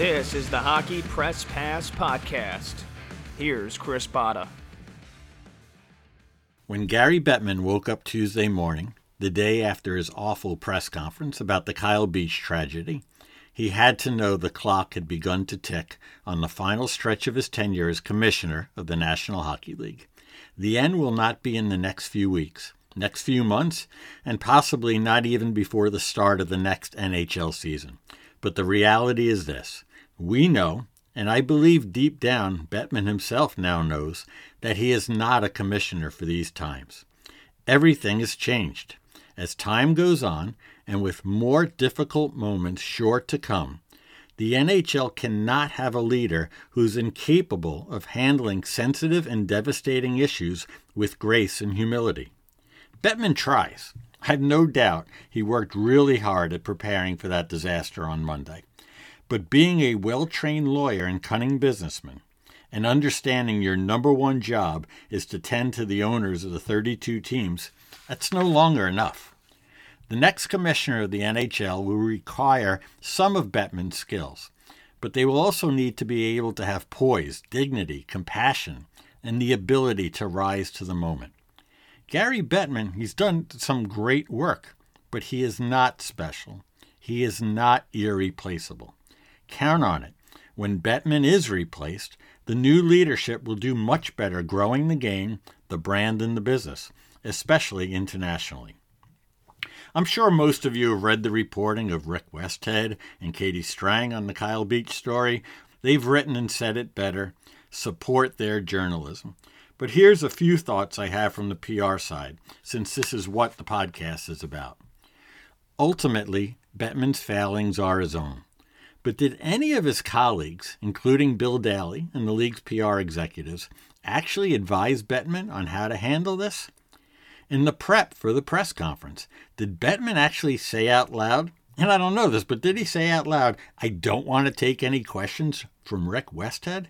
This is the Hockey Press Pass Podcast. Here's Chris Botta. When Gary Bettman woke up Tuesday morning, the day after his awful press conference about the Kyle Beach tragedy, he had to know the clock had begun to tick on the final stretch of his tenure as commissioner of the National Hockey League. The end will not be in the next few weeks, next few months, and possibly not even before the start of the next NHL season. But the reality is this we know, and I believe deep down Bettman himself now knows, that he is not a commissioner for these times. Everything has changed. As time goes on, and with more difficult moments sure to come, the NHL cannot have a leader who's incapable of handling sensitive and devastating issues with grace and humility. Bettman tries. I have no doubt he worked really hard at preparing for that disaster on Monday. But being a well trained lawyer and cunning businessman, and understanding your number one job is to tend to the owners of the 32 teams, that's no longer enough. The next commissioner of the NHL will require some of Bettman's skills, but they will also need to be able to have poise, dignity, compassion, and the ability to rise to the moment. Gary Bettman, he's done some great work, but he is not special. He is not irreplaceable. Count on it. When Bettman is replaced, the new leadership will do much better growing the game, the brand, and the business, especially internationally. I'm sure most of you have read the reporting of Rick Westhead and Katie Strang on the Kyle Beach story. They've written and said it better. Support their journalism. But here's a few thoughts I have from the PR side, since this is what the podcast is about. Ultimately, Bettman's failings are his own. But did any of his colleagues, including Bill Daly and the league's PR executives, actually advise Bettman on how to handle this? In the prep for the press conference, did Bettman actually say out loud, and I don't know this, but did he say out loud, I don't want to take any questions from Rick Westhead?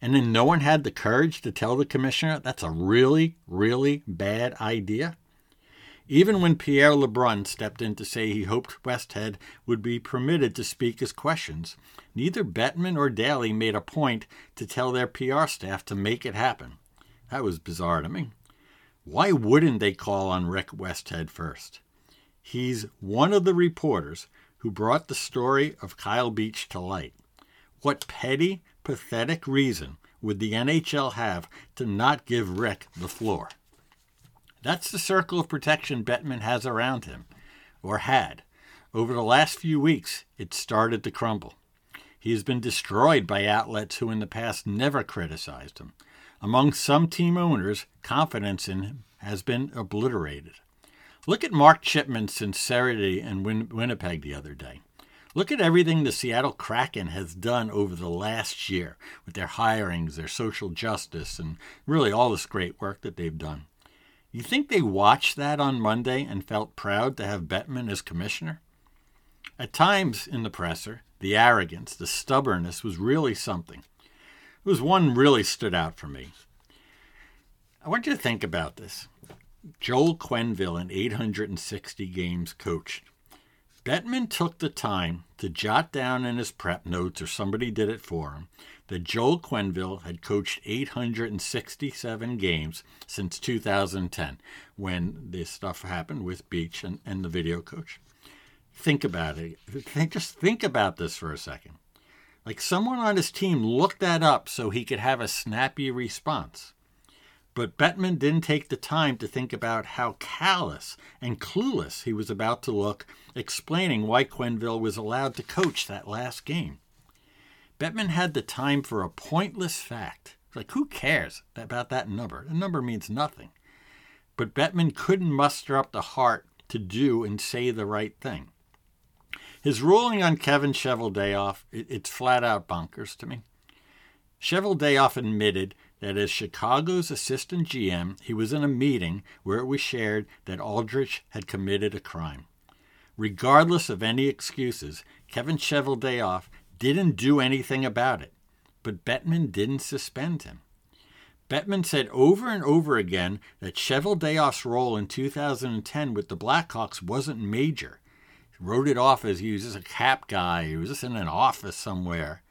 And then no one had the courage to tell the commissioner that's a really, really bad idea? Even when Pierre LeBrun stepped in to say he hoped Westhead would be permitted to speak his questions, neither Bettman or Daly made a point to tell their PR staff to make it happen. That was bizarre to me. Why wouldn't they call on Rick Westhead first? He's one of the reporters who brought the story of Kyle Beach to light. What petty, pathetic reason would the NHL have to not give Rick the floor? That's the circle of protection Bettman has around him, or had. Over the last few weeks, it started to crumble. He has been destroyed by outlets who in the past never criticized him. Among some team owners, confidence in him has been obliterated. Look at Mark Chipman's sincerity in Win- Winnipeg the other day. Look at everything the Seattle Kraken has done over the last year with their hirings, their social justice, and really all this great work that they've done. You think they watched that on Monday and felt proud to have Bettman as commissioner? At times in the presser, the arrogance, the stubbornness was really something. There was one really stood out for me. I want you to think about this. Joel Quenneville in 860 games coached. Bettman took the time to jot down in his prep notes, or somebody did it for him, that Joel Quenneville had coached 867 games since 2010, when this stuff happened with Beach and, and the video coach. Think about it. Think, just think about this for a second. Like someone on his team looked that up so he could have a snappy response. But Bettman didn't take the time to think about how callous and clueless he was about to look, explaining why Quenneville was allowed to coach that last game. Bettman had the time for a pointless fact. Like, who cares about that number? The number means nothing. But Bettman couldn't muster up the heart to do and say the right thing. His ruling on Kevin Cheveldayoff, it, it's flat out bonkers to me. Cheveldayoff admitted that as Chicago's assistant GM, he was in a meeting where it was shared that Aldrich had committed a crime. Regardless of any excuses, Kevin Cheveldayoff didn't do anything about it, but Bettman didn't suspend him. Bettman said over and over again that Cheveldayoff's role in 2010 with the Blackhawks wasn't major. wrote it off as he was just a cap guy. He was just in an office somewhere.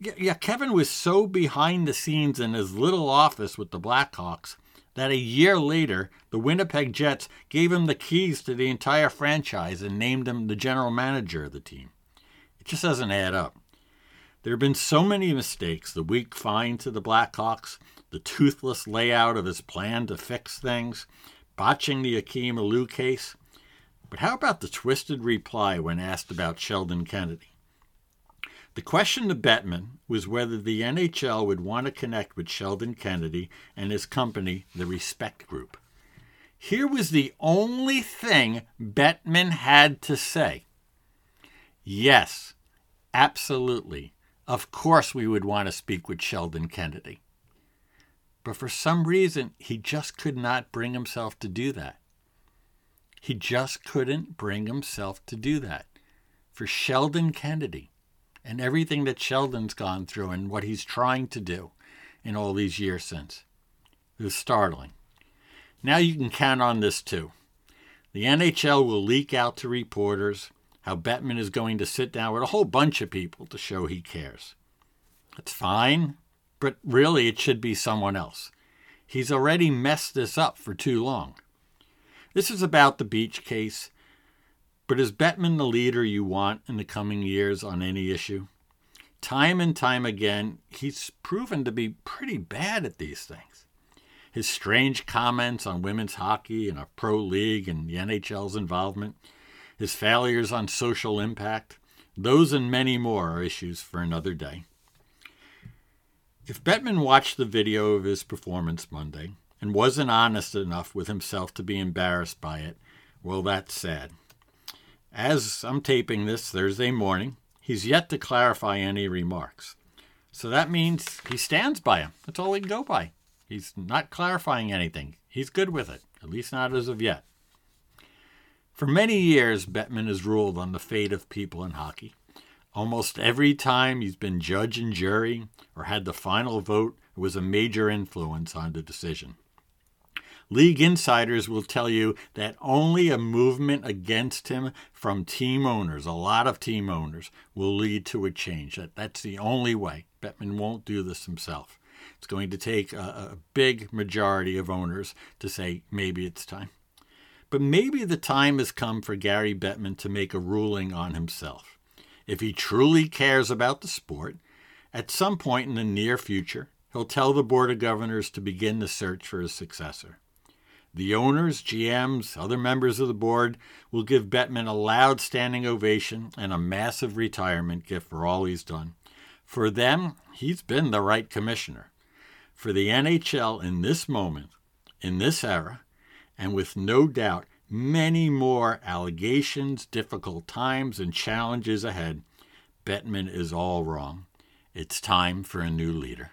Yeah, Kevin was so behind the scenes in his little office with the Blackhawks that a year later, the Winnipeg Jets gave him the keys to the entire franchise and named him the general manager of the team. It just doesn't add up. There have been so many mistakes the weak fine to the Blackhawks, the toothless layout of his plan to fix things, botching the Akim Aliu case. But how about the twisted reply when asked about Sheldon Kennedy? The question to Bettman was whether the NHL would want to connect with Sheldon Kennedy and his company, the Respect Group. Here was the only thing Bettman had to say. Yes, absolutely. Of course, we would want to speak with Sheldon Kennedy. But for some reason, he just could not bring himself to do that. He just couldn't bring himself to do that. For Sheldon Kennedy and everything that Sheldon's gone through and what he's trying to do in all these years since. It was startling. Now you can count on this too. The NHL will leak out to reporters how Bettman is going to sit down with a whole bunch of people to show he cares. That's fine, but really it should be someone else. He's already messed this up for too long. This is about the beach case, but is Bettman the leader you want in the coming years on any issue? Time and time again, he's proven to be pretty bad at these things. His strange comments on women's hockey and a pro league and the NHL's involvement, his failures on social impact, those and many more are issues for another day. If Bettman watched the video of his performance Monday and wasn't honest enough with himself to be embarrassed by it, well, that's sad. As I'm taping this Thursday morning, he's yet to clarify any remarks. So that means he stands by him. That's all we can go by. He's not clarifying anything. He's good with it, at least not as of yet. For many years, Bettman has ruled on the fate of people in hockey. Almost every time he's been judge and jury or had the final vote, it was a major influence on the decision. League insiders will tell you that only a movement against him from team owners, a lot of team owners, will lead to a change. That, that's the only way. Bettman won't do this himself. It's going to take a, a big majority of owners to say maybe it's time. But maybe the time has come for Gary Bettman to make a ruling on himself. If he truly cares about the sport, at some point in the near future, he'll tell the Board of Governors to begin the search for his successor. The owners, GMs, other members of the board will give Bettman a loud standing ovation and a massive retirement gift for all he's done. For them, he's been the right commissioner. For the NHL in this moment, in this era, and with no doubt many more allegations, difficult times, and challenges ahead, Bettman is all wrong. It's time for a new leader.